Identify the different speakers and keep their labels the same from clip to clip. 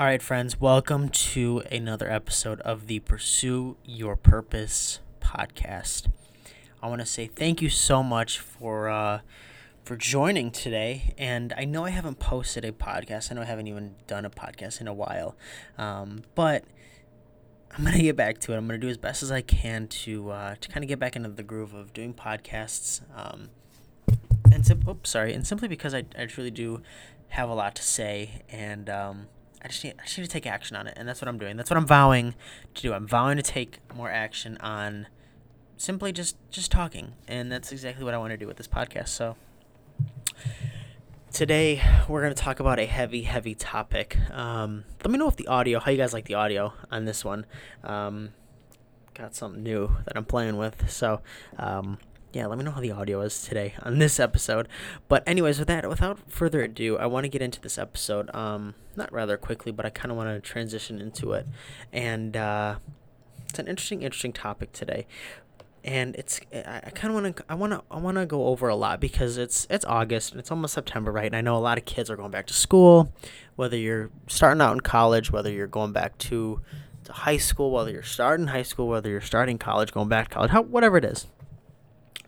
Speaker 1: All right, friends, welcome to another episode of the Pursue Your Purpose podcast. I want to say thank you so much for uh, for joining today. And I know I haven't posted a podcast. I know I haven't even done a podcast in a while, um, but I'm gonna get back to it. I'm gonna do as best as I can to uh, to kind of get back into the groove of doing podcasts. Um, and sim- oops, sorry, and simply because I, I truly do have a lot to say, and um, I just need I just need to take action on it, and that's what I'm doing. That's what I'm vowing to do. I'm vowing to take more action on simply just just talking, and that's exactly what I want to do with this podcast. So today we're going to talk about a heavy heavy topic um, let me know if the audio how you guys like the audio on this one um, got something new that i'm playing with so um, yeah let me know how the audio is today on this episode. But anyways with that without further ado i want to get into this episode um, not rather quickly but i kind of want to transition into it. And uh, it's an interesting interesting topic today. And it's I, kind of want to I want to I want to go over a lot because it's it's August and it's almost September, right? And I know a lot of kids are going back to school, whether you're starting out in college, whether you're going back to to high school, whether you're starting high school, whether you're starting college, going back to college, how, whatever it is,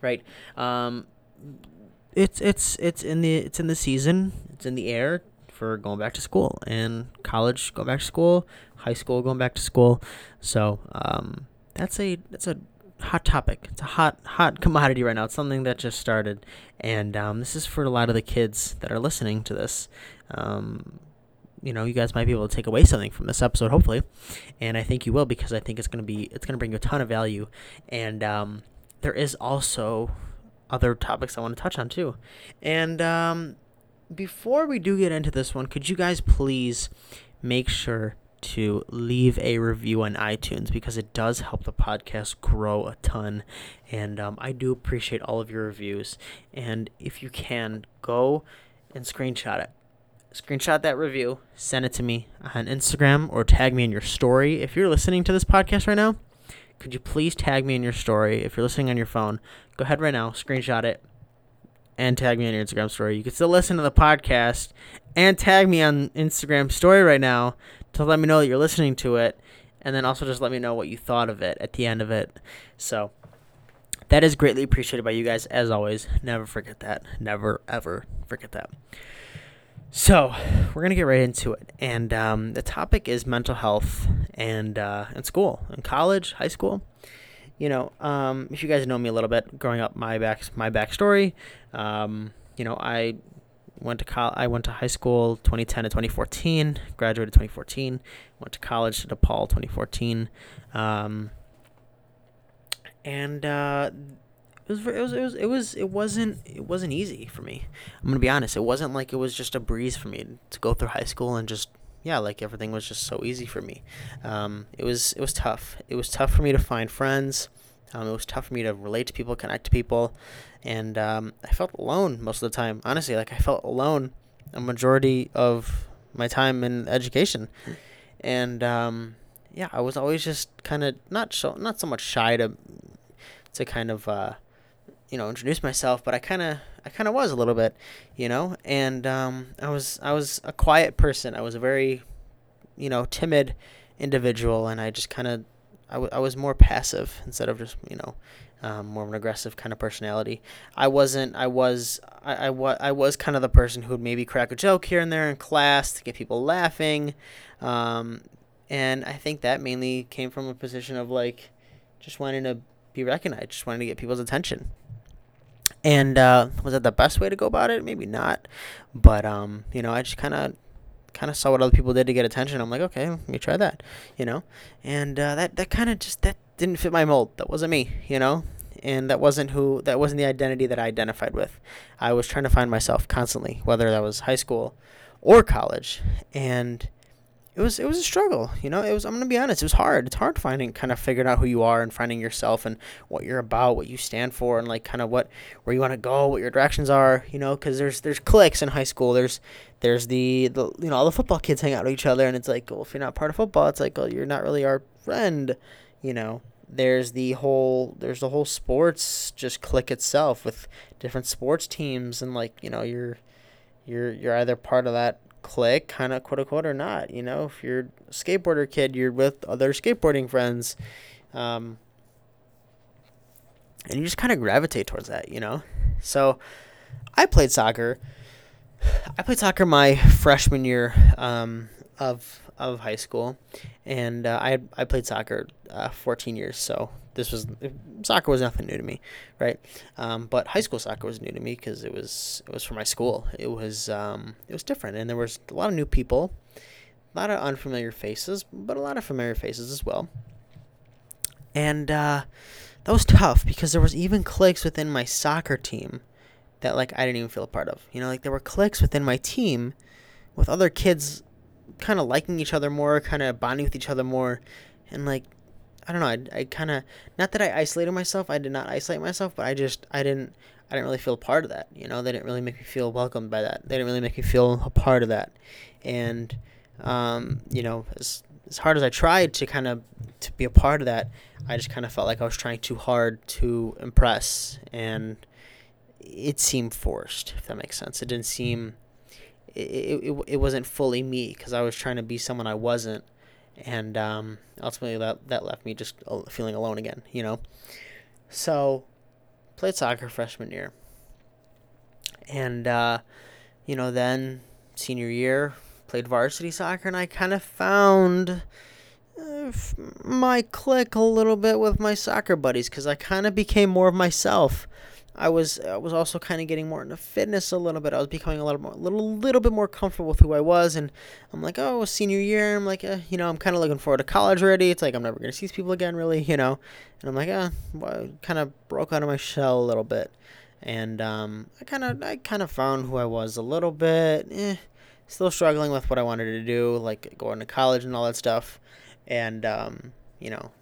Speaker 1: right? Um, it's it's it's in the it's in the season, it's in the air for going back to school and college going back to school, high school going back to school. So um, that's a that's a hot topic. It's a hot hot commodity right now. It's something that just started, and um, this is for a lot of the kids that are listening to this. Um, you know, you guys might be able to take away something from this episode, hopefully, and I think you will because I think it's gonna be it's gonna bring you a ton of value, and um, there is also other topics I want to touch on too, and um, before we do get into this one, could you guys please make sure to leave a review on iTunes because it does help the podcast grow a ton. And um, I do appreciate all of your reviews. And if you can, go and screenshot it. Screenshot that review, send it to me on Instagram or tag me in your story. If you're listening to this podcast right now, could you please tag me in your story? If you're listening on your phone, go ahead right now, screenshot it, and tag me on your Instagram story. You can still listen to the podcast and tag me on Instagram story right now to let me know that you're listening to it, and then also just let me know what you thought of it at the end of it. So that is greatly appreciated by you guys as always. Never forget that. Never ever forget that. So we're gonna get right into it, and um, the topic is mental health and uh, and school, and college, high school. You know, um, if you guys know me a little bit, growing up, my back my backstory. Um, you know, I went to col- I went to high school 2010 to 2014, graduated 2014, went to college to DePaul 2014, um, and uh, it was, it was it was it was it wasn't it wasn't easy for me. I'm gonna be honest. It wasn't like it was just a breeze for me to go through high school and just yeah, like everything was just so easy for me. Um, it was it was tough. It was tough for me to find friends. Um, it was tough for me to relate to people, connect to people, and um, I felt alone most of the time. Honestly, like I felt alone a majority of my time in education, and um, yeah, I was always just kind of not so not so much shy to to kind of uh, you know introduce myself, but I kind of I kind of was a little bit, you know, and um, I was I was a quiet person. I was a very you know timid individual, and I just kind of I, w- I was more passive instead of just you know um, more of an aggressive kind of personality. I wasn't. I was. I, I, wa- I was kind of the person who would maybe crack a joke here and there in class to get people laughing, um, and I think that mainly came from a position of like just wanting to be recognized, just wanting to get people's attention. And uh, was that the best way to go about it? Maybe not, but um, you know, I just kind of kind of saw what other people did to get attention. I'm like, okay, let me try that, you know, and uh, that that kind of just that didn't fit my mold. That wasn't me, you know, and that wasn't who that wasn't the identity that I identified with. I was trying to find myself constantly, whether that was high school or college, and it was it was a struggle. You know, it was. I'm gonna be honest. It was hard. It's hard finding kind of figuring out who you are and finding yourself and what you're about, what you stand for, and like kind of what where you want to go, what your directions are. You know, because there's there's cliques in high school. There's there's the the you know all the football kids hang out with each other, and it's like, well, if you're not part of football, it's like, well, you're not really our friend. You know, there's the whole there's the whole sports just clique itself with different sports teams and like you know you're you're you're either part of that clique, kind of quote unquote, or not. You know, if you're a skateboarder kid, you're with other skateboarding friends. Um, and you just kind of gravitate towards that, you know? So I played soccer. I played soccer my freshman year um, of of high school, and uh, I I played soccer uh, 14 years. So this was soccer was nothing new to me, right? Um, but high school soccer was new to me because it was it was for my school. It was um, it was different, and there was a lot of new people, a lot of unfamiliar faces, but a lot of familiar faces as well. And uh, that was tough because there was even cliques within my soccer team that like I didn't even feel a part of. You know, like there were cliques within my team with other kids kind of liking each other more, kind of bonding with each other more, and like I don't know, I, I kind of not that I isolated myself. I did not isolate myself, but I just I didn't I didn't really feel part of that. You know, they didn't really make me feel welcomed by that. They didn't really make me feel a part of that, and um, you know, as as hard as I tried to kind of to be a part of that, I just kind of felt like I was trying too hard to impress, and it seemed forced. If that makes sense, it didn't seem. It, it, it wasn't fully me because I was trying to be someone I wasn't, and um, ultimately that that left me just feeling alone again. You know, so played soccer freshman year, and uh, you know then senior year played varsity soccer, and I kind of found uh, my clique a little bit with my soccer buddies because I kind of became more of myself. I was I was also kind of getting more into fitness a little bit. I was becoming a little more, little little bit more comfortable with who I was, and I'm like, oh, senior year. I'm like, uh, you know, I'm kind of looking forward to college already. It's like I'm never gonna see these people again, really, you know. And I'm like, uh, well, kind of broke out of my shell a little bit, and um, I kind of I kind of found who I was a little bit. Eh, still struggling with what I wanted to do, like going to college and all that stuff. And um, you know,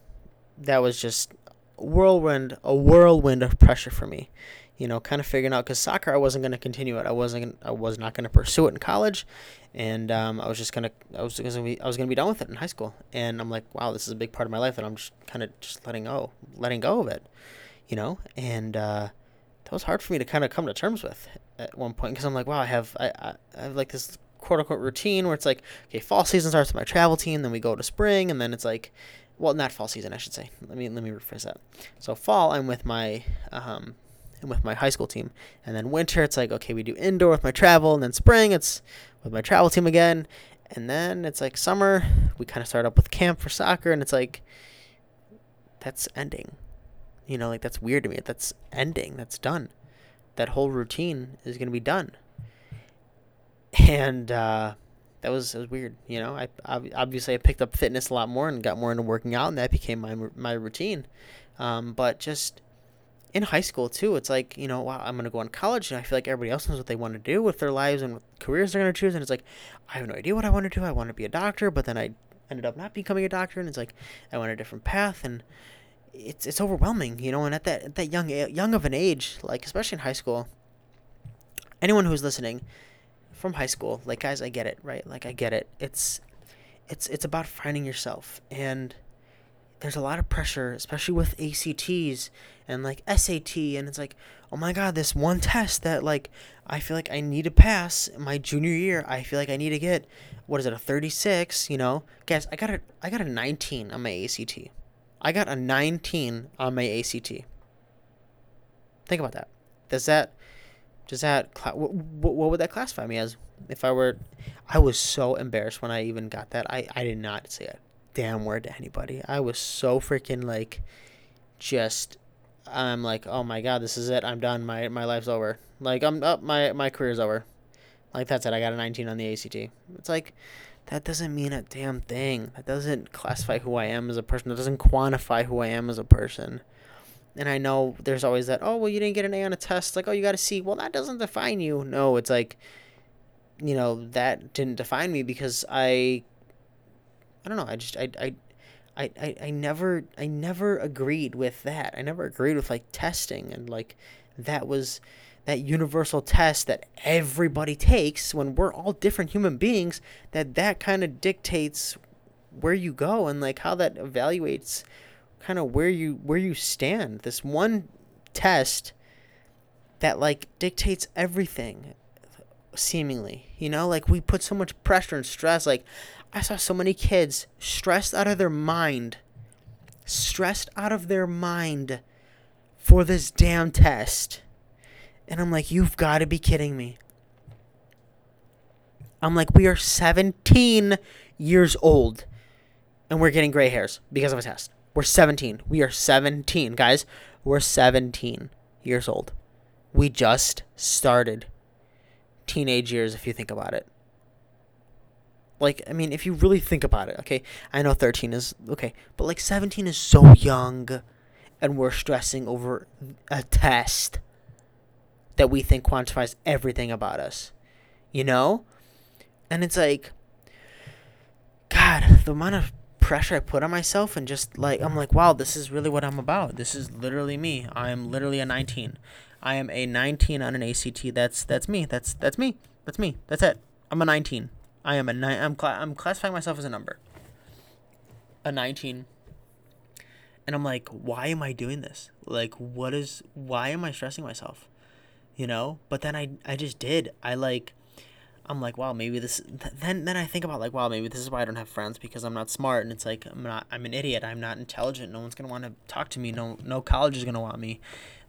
Speaker 1: that was just whirlwind, a whirlwind of pressure for me. You know, kind of figuring out because soccer, I wasn't going to continue it. I wasn't. I was not going to pursue it in college, and um, I was just gonna. I was gonna be. I was gonna be done with it in high school. And I'm like, wow, this is a big part of my life that I'm just kind of just letting go, letting go of it. You know, and uh, that was hard for me to kind of come to terms with at one point because I'm like, wow, I have I, I, I have like this quote unquote routine where it's like, okay, fall season starts with my travel team, then we go to spring, and then it's like, well, not fall season, I should say. Let me let me rephrase that. So fall, I'm with my um, I'm with my high school team, and then winter, it's like, okay, we do indoor with my travel, and then spring, it's with my travel team again, and then it's like summer, we kind of start up with camp for soccer, and it's like, that's ending. You know, like that's weird to me. That's ending. That's done. That whole routine is gonna be done and uh, that was was weird. You know, I obviously I picked up fitness a lot more and got more into working out, and that became my my routine. Um, but just in high school too, it's like you know, wow, I'm gonna go on college, and I feel like everybody else knows what they want to do with their lives and what careers they're gonna choose, and it's like I have no idea what I want to do. I want to be a doctor, but then I ended up not becoming a doctor, and it's like I went a different path, and it's it's overwhelming, you know. And at that at that young young of an age, like especially in high school, anyone who's listening from high school. Like guys, I get it, right? Like I get it. It's it's it's about finding yourself and there's a lot of pressure, especially with ACTs and like SAT and it's like, "Oh my god, this one test that like I feel like I need to pass my junior year. I feel like I need to get what is it, a 36, you know? Guys, I got a I got a 19 on my ACT. I got a 19 on my ACT. Think about that. Does that does that cl- what, what would that classify me as if I were? I was so embarrassed when I even got that. I I did not say a damn word to anybody. I was so freaking like, just. I'm like, oh my god, this is it. I'm done. My my life's over. Like I'm up. My my career's over. Like that's it. I got a 19 on the ACT. It's like that doesn't mean a damn thing. That doesn't classify who I am as a person. That doesn't quantify who I am as a person. And I know there's always that, oh, well, you didn't get an A on a test. Like, oh, you got a C. Well, that doesn't define you. No, it's like, you know, that didn't define me because I, I don't know. I just, I, I, I, I, I never, I never agreed with that. I never agreed with like testing and like that was that universal test that everybody takes when we're all different human beings that that kind of dictates where you go and like how that evaluates kind of where you where you stand. This one test that like dictates everything. seemingly. You know, like we put so much pressure and stress. Like I saw so many kids stressed out of their mind, stressed out of their mind for this damn test. And I'm like, you've got to be kidding me. I'm like, we are 17 years old and we're getting gray hairs because of a test. We're 17. We are 17, guys. We're 17 years old. We just started teenage years if you think about it. Like, I mean, if you really think about it, okay? I know 13 is okay, but like 17 is so young and we're stressing over a test that we think quantifies everything about us. You know? And it's like God, the amount of pressure I put on myself and just like I'm like, wow, this is really what I'm about. This is literally me. I am literally a 19. I am a 19 on an ACT. That's that's me. That's that's me. That's me. That's it. I'm a 19. I am a ni- I'm I'm classifying myself as a number. A 19. And I'm like, why am I doing this? Like what is why am I stressing myself? You know? But then I I just did. I like I'm like, wow, maybe this. Then then I think about like, wow, maybe this is why I don't have friends because I'm not smart, and it's like I'm not. I'm an idiot. I'm not intelligent. No one's gonna want to talk to me. No no college is gonna want me.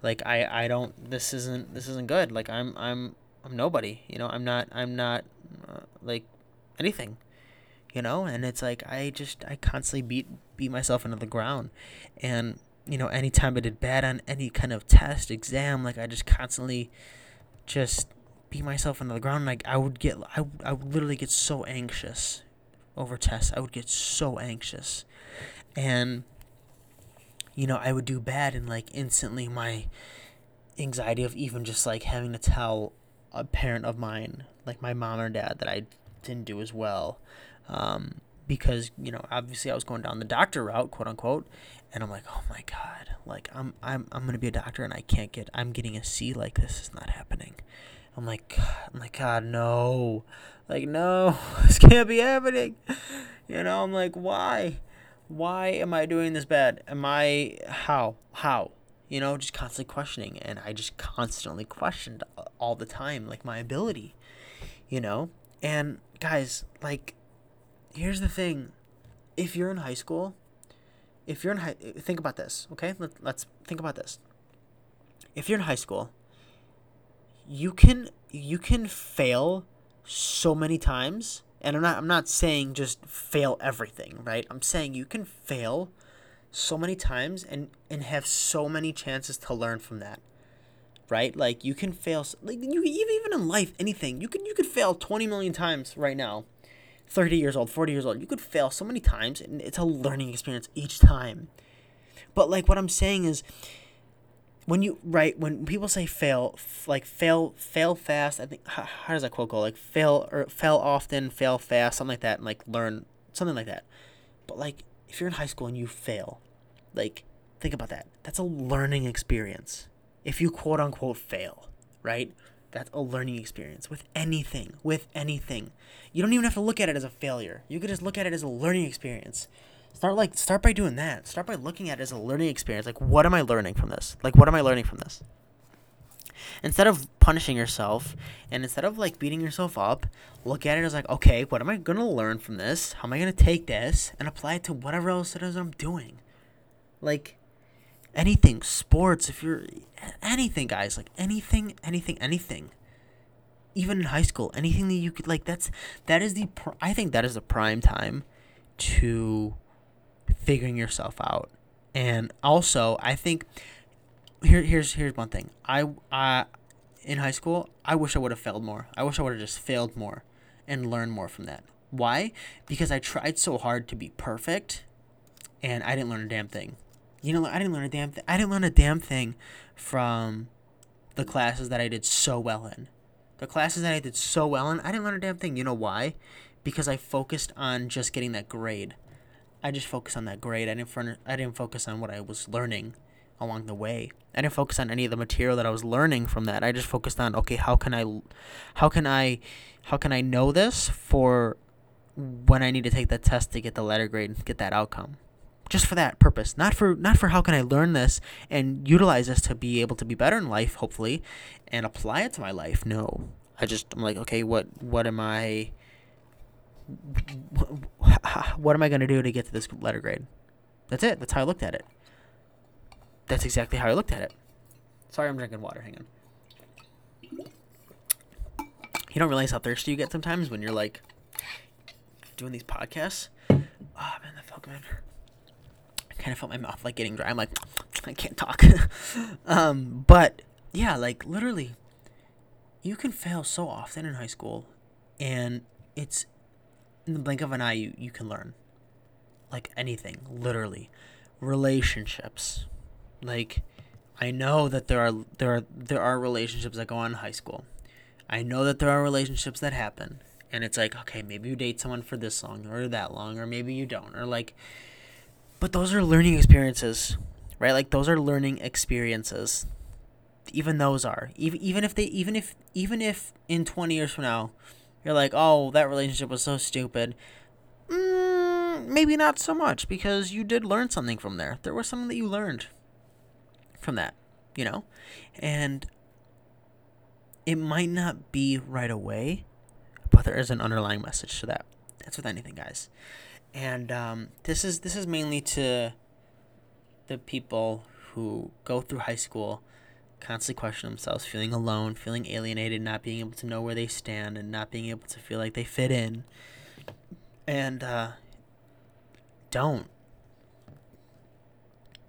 Speaker 1: Like I I don't. This isn't this isn't good. Like I'm I'm I'm nobody. You know. I'm not I'm not uh, like anything. You know. And it's like I just I constantly beat beat myself into the ground, and you know anytime I did bad on any kind of test exam, like I just constantly just beat myself into the ground. Like I would get, I, I would literally get so anxious over tests. I would get so anxious, and you know I would do bad, and like instantly my anxiety of even just like having to tell a parent of mine, like my mom or dad, that I didn't do as well. Um, because you know obviously I was going down the doctor route, quote unquote, and I'm like, oh my god, like I'm I'm I'm gonna be a doctor and I can't get I'm getting a C like this is not happening, I'm like, I'm like, God, no. Like, no, this can't be happening. You know, I'm like, why? Why am I doing this bad? Am I, how? How? You know, just constantly questioning. And I just constantly questioned all the time, like, my ability, you know? And guys, like, here's the thing if you're in high school, if you're in high, think about this, okay? Let, let's think about this. If you're in high school, you can you can fail so many times and I'm not I'm not saying just fail everything, right? I'm saying you can fail so many times and and have so many chances to learn from that. Right? Like you can fail like you even in life anything. You could you could fail 20 million times right now. 30 years old, 40 years old. You could fail so many times and it's a learning experience each time. But like what I'm saying is when you right when people say fail f- like fail fail fast i think how, how, does that quote go? Like fail or fail often fail fast something like that and like learn something like that. But like if you're in high school and you fail like think about that. That's a learning experience. If you quote unquote fail right that's a learning experience with anything with anything. You don't even have to look at it as a failure. You could just look at it as a learning experience Start like start by doing that. Start by looking at it as a learning experience. Like what am I learning from this? Like what am I learning from this? Instead of punishing yourself and instead of like beating yourself up, look at it as like, okay, what am I gonna learn from this? How am I gonna take this and apply it to whatever else it is I'm doing? Like anything, sports, if you're anything, guys, like anything, anything, anything. Even in high school, anything that you could like that's that is the pr- I think that is the prime time to figuring yourself out. And also, I think here here's here's one thing. I I in high school, I wish I would have failed more. I wish I would have just failed more and learned more from that. Why? Because I tried so hard to be perfect and I didn't learn a damn thing. You know, I didn't learn a damn thing. I didn't learn a damn thing from the classes that I did so well in. The classes that I did so well in, I didn't learn a damn thing. You know why? Because I focused on just getting that grade. I just focused on that grade. I didn't I didn't focus on what I was learning along the way. I didn't focus on any of the material that I was learning from that. I just focused on okay, how can I how can I how can I know this for when I need to take that test to get the letter grade and get that outcome. Just for that purpose. Not for not for how can I learn this and utilize this to be able to be better in life, hopefully, and apply it to my life. No. I just I'm like, okay, what what am I what am I going to do to get to this letter grade? That's it. That's how I looked at it. That's exactly how I looked at it. Sorry, I'm drinking water. Hang on. You don't realize how thirsty you get sometimes when you're like doing these podcasts. Oh man, that felt good. I kind of felt my mouth like getting dry. I'm like, I can't talk. um, but yeah, like literally, you can fail so often in high school, and it's in the blink of an eye you, you can learn. Like anything, literally. Relationships. Like I know that there are there are there are relationships that go on in high school. I know that there are relationships that happen. And it's like, okay, maybe you date someone for this long or that long, or maybe you don't. Or like but those are learning experiences. Right? Like those are learning experiences. Even those are. Even even if they even if even if in twenty years from now you're like, oh, that relationship was so stupid. Mm, maybe not so much because you did learn something from there. There was something that you learned from that, you know? And it might not be right away, but there is an underlying message to that. That's with anything, guys. And um, this is this is mainly to the people who go through high school constantly question themselves, feeling alone, feeling alienated, not being able to know where they stand, and not being able to feel like they fit in. And uh, don't.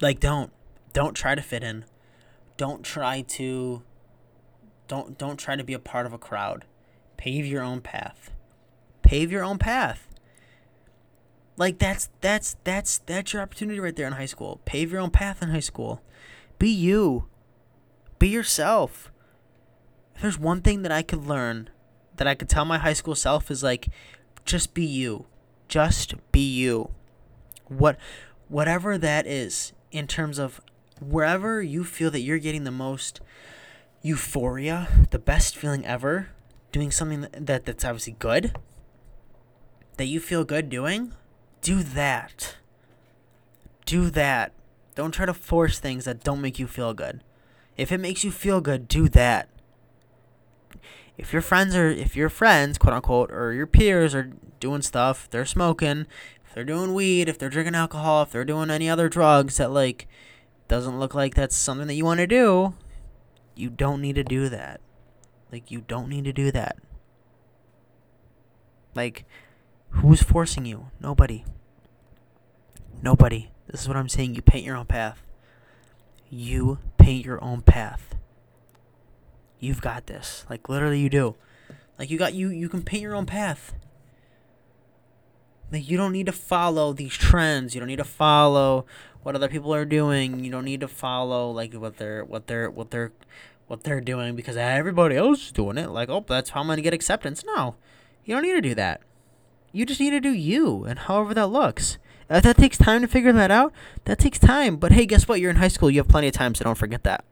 Speaker 1: Like, don't. Don't try to fit in. Don't try to. Don't don't try to be a part of a crowd. Pave your own path. Pave your own path. Like that's that's that's that's your opportunity right there in high school. Pave your own path in high school. Be you. Be yourself. If there's one thing that I could learn, that I could tell my high school self is like, just be you. Just be you. What, whatever that is, in terms of wherever you feel that you're getting the most euphoria, the best feeling ever, doing something that that's obviously good, that you feel good doing, do that. Do that. Don't try to force things that don't make you feel good. If it makes you feel good, do that. If your friends are, if your friends, quote unquote, or your peers are doing stuff, they're smoking, if they're doing weed, if they're drinking alcohol, if they're doing any other drugs that like doesn't look like that's something that you want to do, you don't need to do that. Like you don't need to do that. Like who's forcing you? Nobody. Nobody. This is what I'm saying. You paint your own path. You paint your own path. You've got this. Like literally you do. Like you got you you can paint your own path. Like you don't need to follow these trends. You don't need to follow what other people are doing. You don't need to follow like what they're what they're what they're what they're doing because everybody else is doing it. Like, oh, that's how I'm gonna get acceptance. No. You don't need to do that. You just need to do you and however that looks. If that takes time to figure that out, that takes time. But hey, guess what? You're in high school. You have plenty of time, so don't forget that.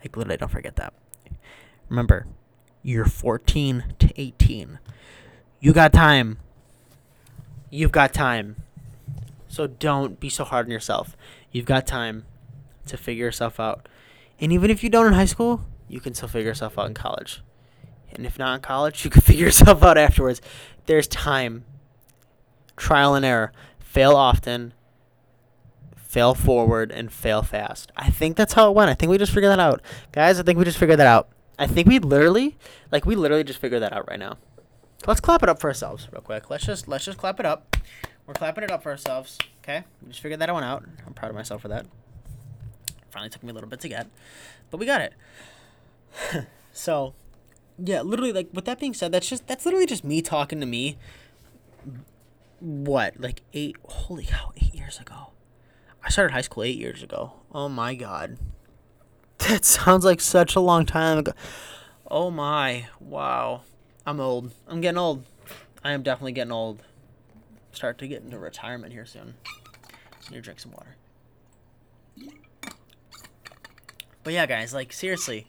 Speaker 1: Like, literally, don't forget that. Remember, you're 14 to 18. You got time. You've got time. So don't be so hard on yourself. You've got time to figure yourself out. And even if you don't in high school, you can still figure yourself out in college. And if not in college, you can figure yourself out afterwards. There's time trial and error, fail often, fail forward, and fail fast. I think that's how it went. I think we just figured that out. Guys, I think we just figured that out. I think we literally, like, we literally just figured that out right now. Let's clap it up for ourselves real quick. Let's just let's just clap it up. We're clapping it up for ourselves. Okay, we just figured that one out. I'm proud of myself for that. Finally took me a little bit to get, but we got it. so, yeah, literally, like with that being said, that's just that's literally just me talking to me what like eight holy cow eight years ago. I started high school eight years ago. Oh my god. That sounds like such a long time ago. Oh my wow. I'm old. I'm getting old. I am definitely getting old. Start to get into retirement here soon. So need to drink some water. But yeah guys like seriously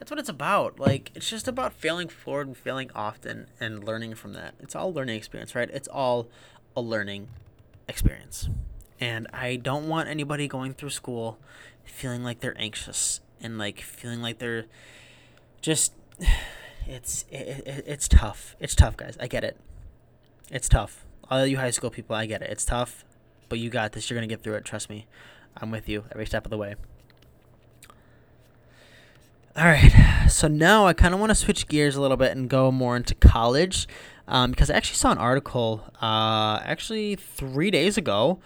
Speaker 1: that's what it's about like it's just about failing forward and failing often and learning from that it's all learning experience right it's all a learning experience. And I don't want anybody going through school feeling like they're anxious and like feeling like they're just it's it, it, it's tough. It's tough, guys. I get it. It's tough. All you high school people, I get it. It's tough, but you got this. You're gonna get through it. Trust me. I'm with you every step of the way. All right, so now I kind of want to switch gears a little bit and go more into college, um, because I actually saw an article, uh, actually three days ago,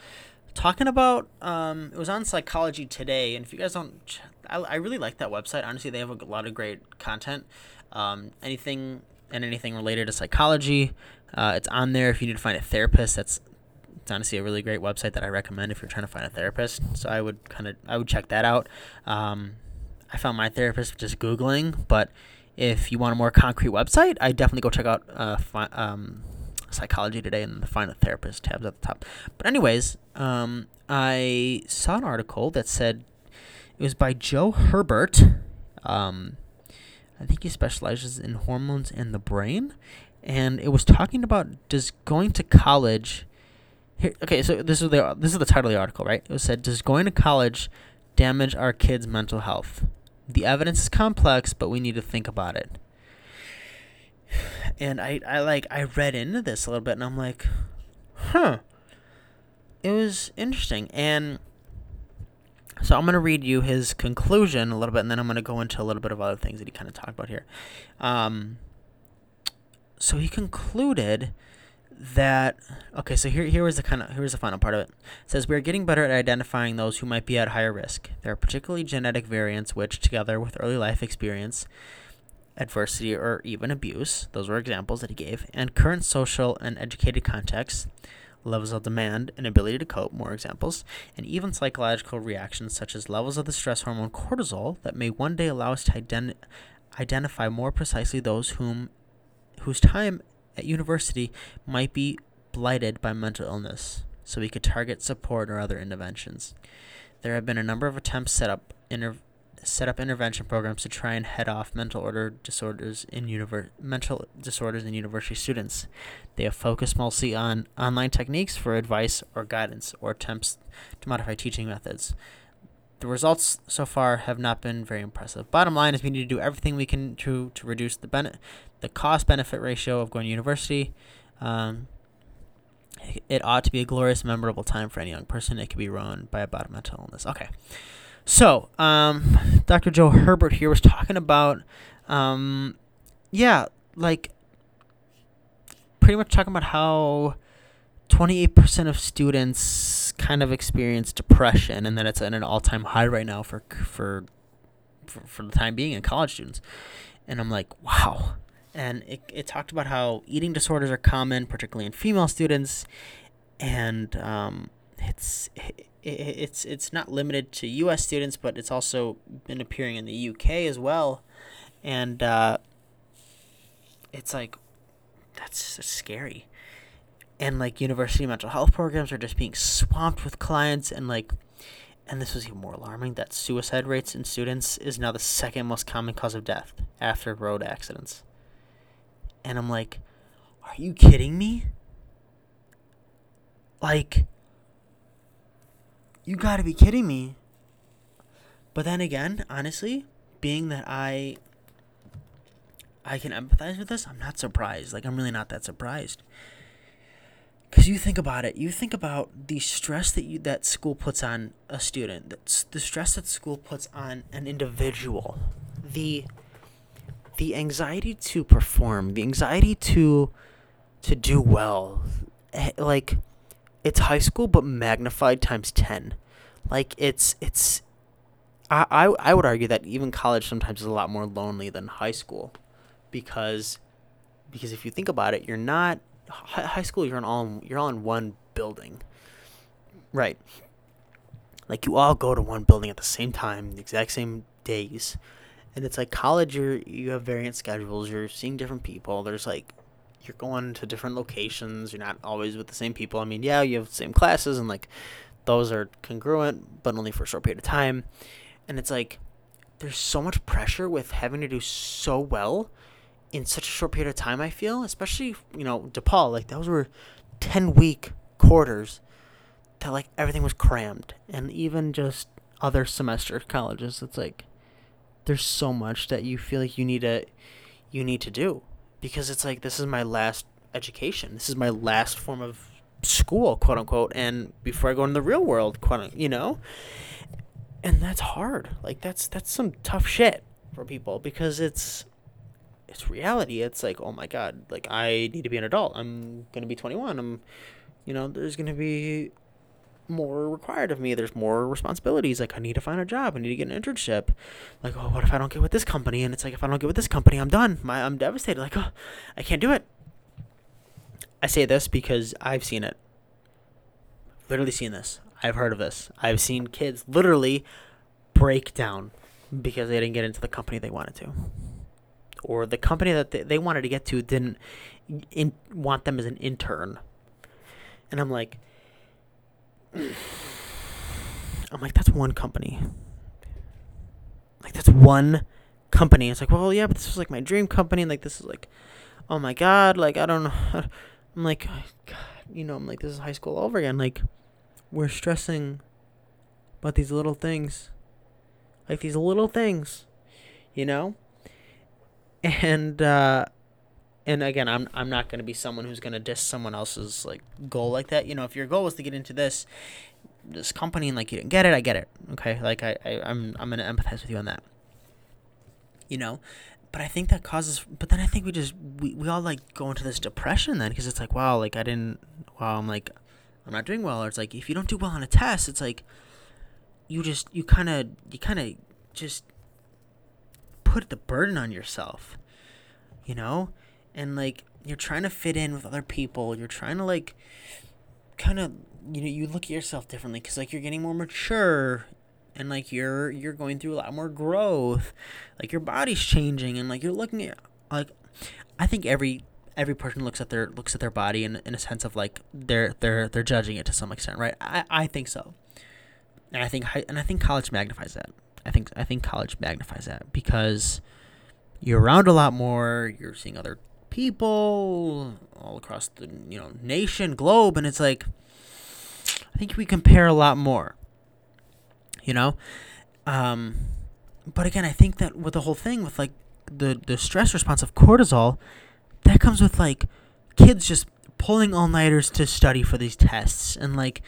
Speaker 1: talking about um, it was on Psychology Today, and if you guys don't, I, I really like that website. Honestly, they have a lot of great content. Um, anything and anything related to psychology, uh, it's on there. If you need to find a therapist, that's it's honestly a really great website that I recommend if you're trying to find a therapist. So I would kind of I would check that out. Um, I found my therapist just googling, but if you want a more concrete website, I definitely go check out uh, fi- um, Psychology Today and the Find a Therapist tabs at the top. But anyways, um, I saw an article that said it was by Joe Herbert. Um, I think he specializes in hormones and the brain, and it was talking about does going to college. Here, okay, so this is the this is the title of the article, right? It said, "Does going to college damage our kids' mental health?" The evidence is complex, but we need to think about it. And I, I like I read into this a little bit and I'm like, huh. It was interesting. And so I'm gonna read you his conclusion a little bit and then I'm gonna go into a little bit of other things that he kind of talked about here. Um so he concluded that okay so here here was the kind of here's the final part of it. it says we are getting better at identifying those who might be at higher risk there are particularly genetic variants which together with early life experience adversity or even abuse those were examples that he gave and current social and educated contexts levels of demand and ability to cope more examples and even psychological reactions such as levels of the stress hormone cortisol that may one day allow us to ident- identify more precisely those whom whose time at university might be blighted by mental illness, so we could target support or other interventions. There have been a number of attempts set up inter- set up intervention programs to try and head off mental order disorders in univer- mental disorders in university students. They have focused mostly on online techniques for advice or guidance or attempts to modify teaching methods. The results so far have not been very impressive. Bottom line is we need to do everything we can to to reduce the the cost benefit ratio of going to university. Um, it ought to be a glorious, memorable time for any young person. It could be ruined by a bad mental illness. Okay. So, um, Dr. Joe Herbert here was talking about, um, yeah, like pretty much talking about how 28% of students kind of experienced depression and that it's at an all-time high right now for for for, for the time being in college students. And I'm like, wow and it, it talked about how eating disorders are common, particularly in female students, and um, it's it, it's it's not limited to U.S. students, but it's also been appearing in the U.K. as well, and uh, it's like that's, that's scary, and like university mental health programs are just being swamped with clients, and like and this was even more alarming that suicide rates in students is now the second most common cause of death after road accidents. And I'm like, are you kidding me? Like, you gotta be kidding me. But then again, honestly, being that I I can empathize with this, I'm not surprised. Like I'm really not that surprised. Cuz you think about it, you think about the stress that you that school puts on a student, that's the stress that school puts on an individual. The the anxiety to perform, the anxiety to to do well, eh, like it's high school but magnified times 10. Like it's it's I, I I would argue that even college sometimes is a lot more lonely than high school because because if you think about it, you're not high school you're on all you're all in one building. Right. Like you all go to one building at the same time, the exact same days and it's like college you're you have variant schedules you're seeing different people there's like you're going to different locations you're not always with the same people i mean yeah you have the same classes and like those are congruent but only for a short period of time and it's like there's so much pressure with having to do so well in such a short period of time i feel especially you know depaul like those were 10 week quarters that like everything was crammed and even just other semester colleges it's like there's so much that you feel like you need to you need to do because it's like this is my last education. This is my last form of school, quote unquote, and before I go into the real world, quote, you know. And that's hard. Like that's that's some tough shit for people because it's it's reality. It's like, oh my god, like I need to be an adult. I'm gonna be 21. I'm, you know, there's gonna be more required of me. There's more responsibilities. Like I need to find a job. I need to get an internship. Like, oh, what if I don't get with this company? And it's like, if I don't get with this company, I'm done. My, I'm devastated. Like, oh, I can't do it. I say this because I've seen it. Literally seen this. I've heard of this. I've seen kids literally break down because they didn't get into the company they wanted to. Or the company that they, they wanted to get to didn't in, want them as an intern. And I'm like, I'm like, that's one company. Like, that's one company. It's like, well, yeah, but this was like my dream company. And like, this is like, oh my God. Like, I don't know. I'm like, oh, God, you know, I'm like, this is high school all over again. Like, we're stressing about these little things. Like, these little things, you know? And, uh, and again, I'm I'm not to be someone who's to diss someone else's like goal like that. You know, if your goal was to get into this this company and like you didn't get it, I get it. Okay, like I, I I'm I'm to empathize with you on that. You know, but I think that causes. But then I think we just we, we all like go into this depression then because it's like wow, like I didn't. Wow, I'm like I'm not doing well. Or it's like if you don't do well on a test, it's like you just you kind of you kind of just put the burden on yourself. You know? And like you're trying to fit in with other people. You're trying to like kind of you know you look at yourself differently because like you're getting more mature and like you're you're going through a lot more growth. Like your body's changing and like you're looking at like i think every every person looks at their looks at their body in, in a sense of like they're they're they're judging it to some extent right? I i think so. And i think and i think college magnifies that i think i think college magnifies that because you're around a lot more you're seeing other people all across the you know nation globe and it's like i think we compare a lot more you know? Um but again i think that with the whole thing with like the the stress response of cortisol that comes with like kids just pulling all-nighters to study for these tests and like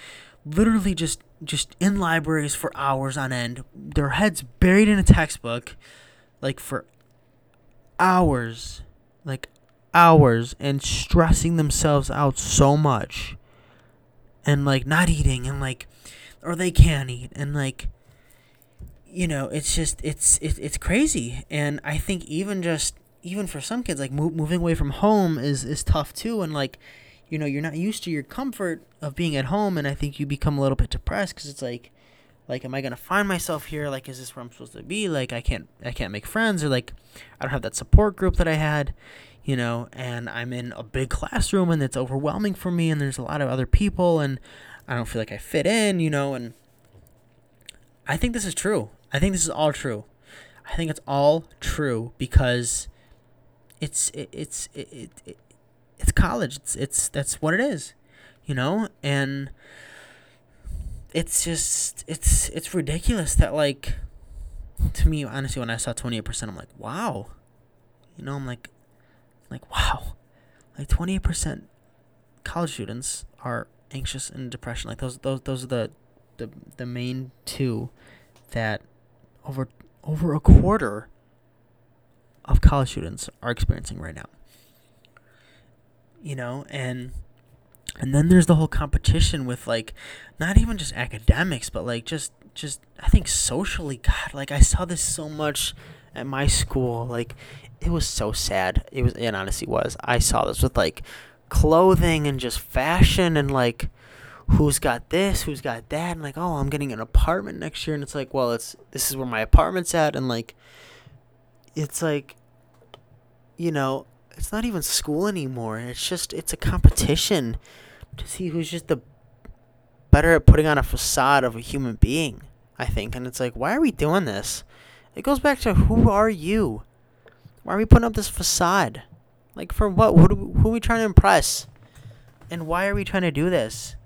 Speaker 1: literally just just in libraries for hours on end. Their heads buried in a textbook like for hours like hours and stressing themselves out so much. And like not eating and like or they can't eat and like you know it's just it's it, it's crazy. And i think even just even for some kids like mo- moving away from home is is tough too and like you know you're not used to your comfort of being at home and i think you become a little bit depressed because it's like like am i gonna find myself here like is this where i'm supposed to be like i can't i can't make friends or like i don't have that support group that i had you know, and I'm in a big classroom and it's overwhelming for me and there's a lot of other people and I don't feel like I fit in, you know, and I think this is true. I think this is all true. I think it's all true because it's it, it's it, it, it it's college. It's it's that's what it is, you know, and it's just it's it's ridiculous that like to me honestly when I saw twenty eight percent I'm like wow, you know I'm like like, wow, like 28% college students are anxious and depression. Like those, those, those are the, the, the main two that over, over a quarter of college students are experiencing right now. You know, and and then there's the whole competition with like not even just academics, but like just just I think socially, God, like I saw this so much at my school. Like it was so sad. It was it honestly was. I saw this with like clothing and just fashion and like who's got this, who's got that, and like, oh, I'm getting an apartment next year, and it's like, well, it's this is where my apartment's at, and like, it's like, you know, it's not even school anymore. It's just it's a competition to see who's just the better at putting on a facade of a human being. I think, and it's like, why are we doing this? It goes back to who are you? Why are we putting up this facade? Like for what? Who, we, who are we trying to impress? And why are we trying to do this?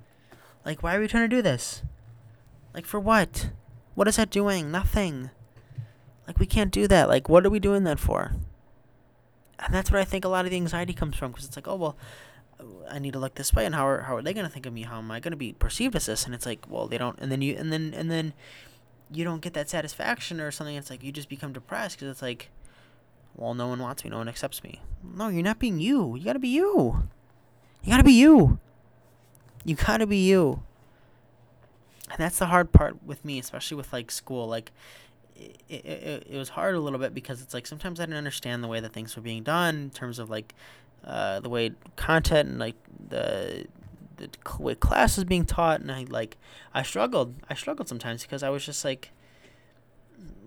Speaker 1: Like why are we trying to do this? Like for what? What is that doing? Nothing. Like we can't do that. Like what are we doing that for? And that's where I think a lot of the anxiety comes from because it's like, oh well, I need to look this way, and how are how are they gonna think of me? How am I gonna be perceived as this? And it's like, well, they don't, and then you, and then and then you don't get that satisfaction or something. It's like you just become depressed because it's like, well, no one wants me, no one accepts me. No, you're not being you. You gotta be you. You gotta be you. You gotta be you. And that's the hard part with me, especially with like school. Like, it, it, it was hard a little bit because it's like sometimes I didn't understand the way that things were being done in terms of like uh, the way content and like the the way class is being taught, and I like I struggled. I struggled sometimes because I was just like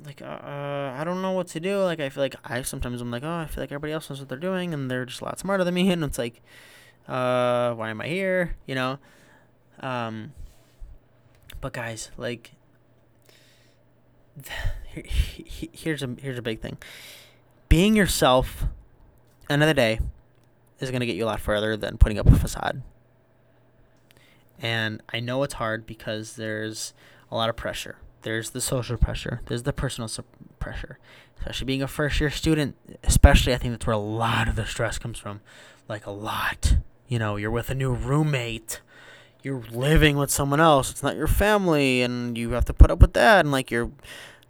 Speaker 1: like uh, uh, I don't know what to do. Like I feel like I sometimes I'm like oh I feel like everybody else knows what they're doing and they're just a lot smarter than me, and it's like uh why am I here? You know. Um. But guys, like here's a here's a big thing. Being yourself another day is going to get you a lot further than putting up a facade. And I know it's hard because there's a lot of pressure. There's the social pressure. There's the personal su- pressure. Especially being a first year student, especially I think that's where a lot of the stress comes from. Like a lot. You know, you're with a new roommate. You're living with someone else. It's not your family and you have to put up with that and like you're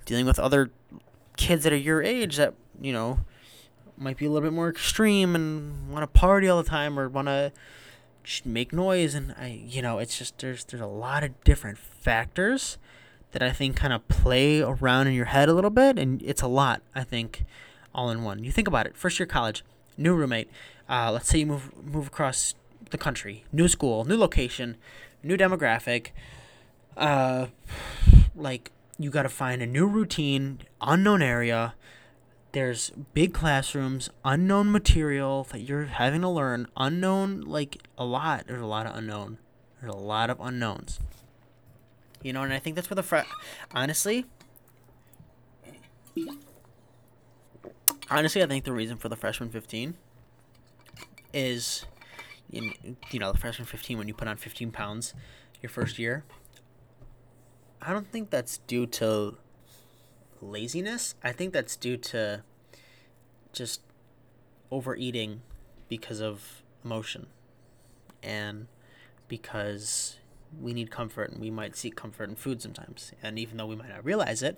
Speaker 1: dealing with other kids that are your age that, you know, might be a little bit more extreme and want to party all the time or want to make noise and I you know it's just there's there's a lot of different factors that I think kind of play around in your head a little bit and it's a lot I think all in one. You think about it, first year college, new roommate, uh, let's say you move move across the country, new school, new location, new demographic, uh, like you got to find a new routine, unknown area, there's big classrooms, unknown material that you're having to learn, unknown like a lot. There's a lot of unknown. There's a lot of unknowns. You know, and I think that's where the fre- honestly honestly, I think the reason for the freshman 15 is you know, the freshman 15 when you put on 15 pounds your first year. I don't think that's due to laziness. I think that's due to just overeating because of emotion and because we need comfort and we might seek comfort in food sometimes. And even though we might not realize it,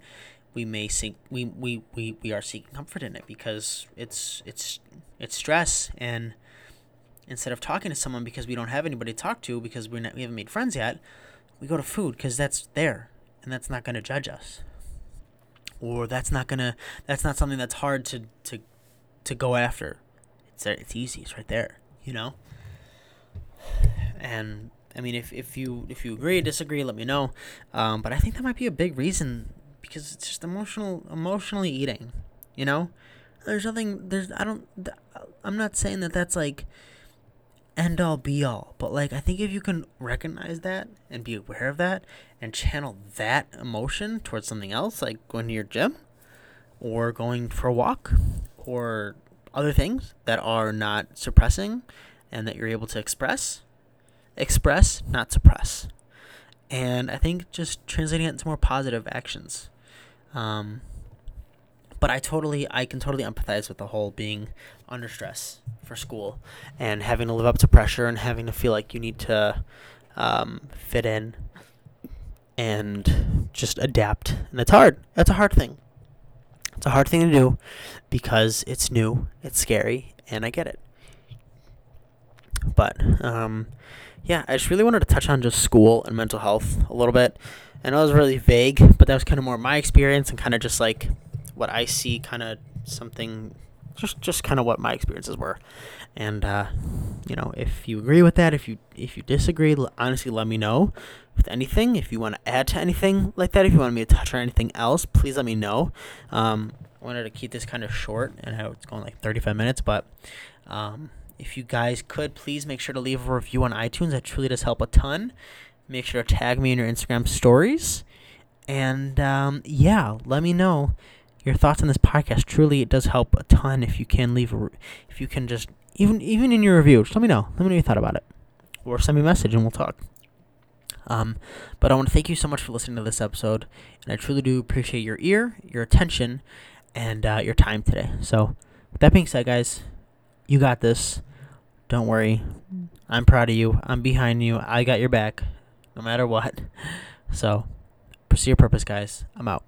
Speaker 1: we may seek we, we, we, we are seeking comfort in it because it's it's it's stress and instead of talking to someone because we don't have anybody to talk to because we're not, we haven't made friends yet, we go to food because that's there and that's not going to judge us or that's not gonna that's not something that's hard to to to go after. It's it's easy. It's right there. You know. And I mean, if if you if you agree disagree, let me know. Um, but I think that might be a big reason because it's just emotional emotionally eating. You know, there's nothing. There's I don't. I'm not saying that that's like end all be all. But like I think if you can recognize that and be aware of that and channel that emotion towards something else, like going to your gym or going for a walk or other things that are not suppressing and that you're able to express, express, not suppress. And I think just translating it into more positive actions. Um, but I totally, I can totally empathize with the whole being under stress for school and having to live up to pressure and having to feel like you need to um, fit in and just adapt. And it's hard. That's a hard thing. It's a hard thing to do because it's new, it's scary, and I get it. But um, yeah, I just really wanted to touch on just school and mental health a little bit. I know it was really vague, but that was kind of more my experience and kind of just like what I see, kind of something just just kind of what my experiences were. And uh, you know if you agree with that if you if you disagree honestly let me know with anything. If you want to add to anything like that if you want me to touch on anything else please let me know. Um, i wanted to keep this kind of short and how it's going like 35 minutes but um, if you guys could please make sure to leave a review on itunes. That truly does help a ton. Make sure to tag me in your instagram stories. And um, yeah let me know your thoughts on this podcast. Truly, it does help a ton if you can leave a, if you can just even even in your review, just let me know. Let me know your thought about it, or send me a message and we'll talk. Um, but I want to thank you so much for listening to this episode, and I truly do appreciate your ear, your attention, and uh, your time today. So, with that being said, guys, You got this. Don't worry. I'm proud of you. I'm behind you. I got your back, no matter what. So, pursue your purpose, guys. I'm out.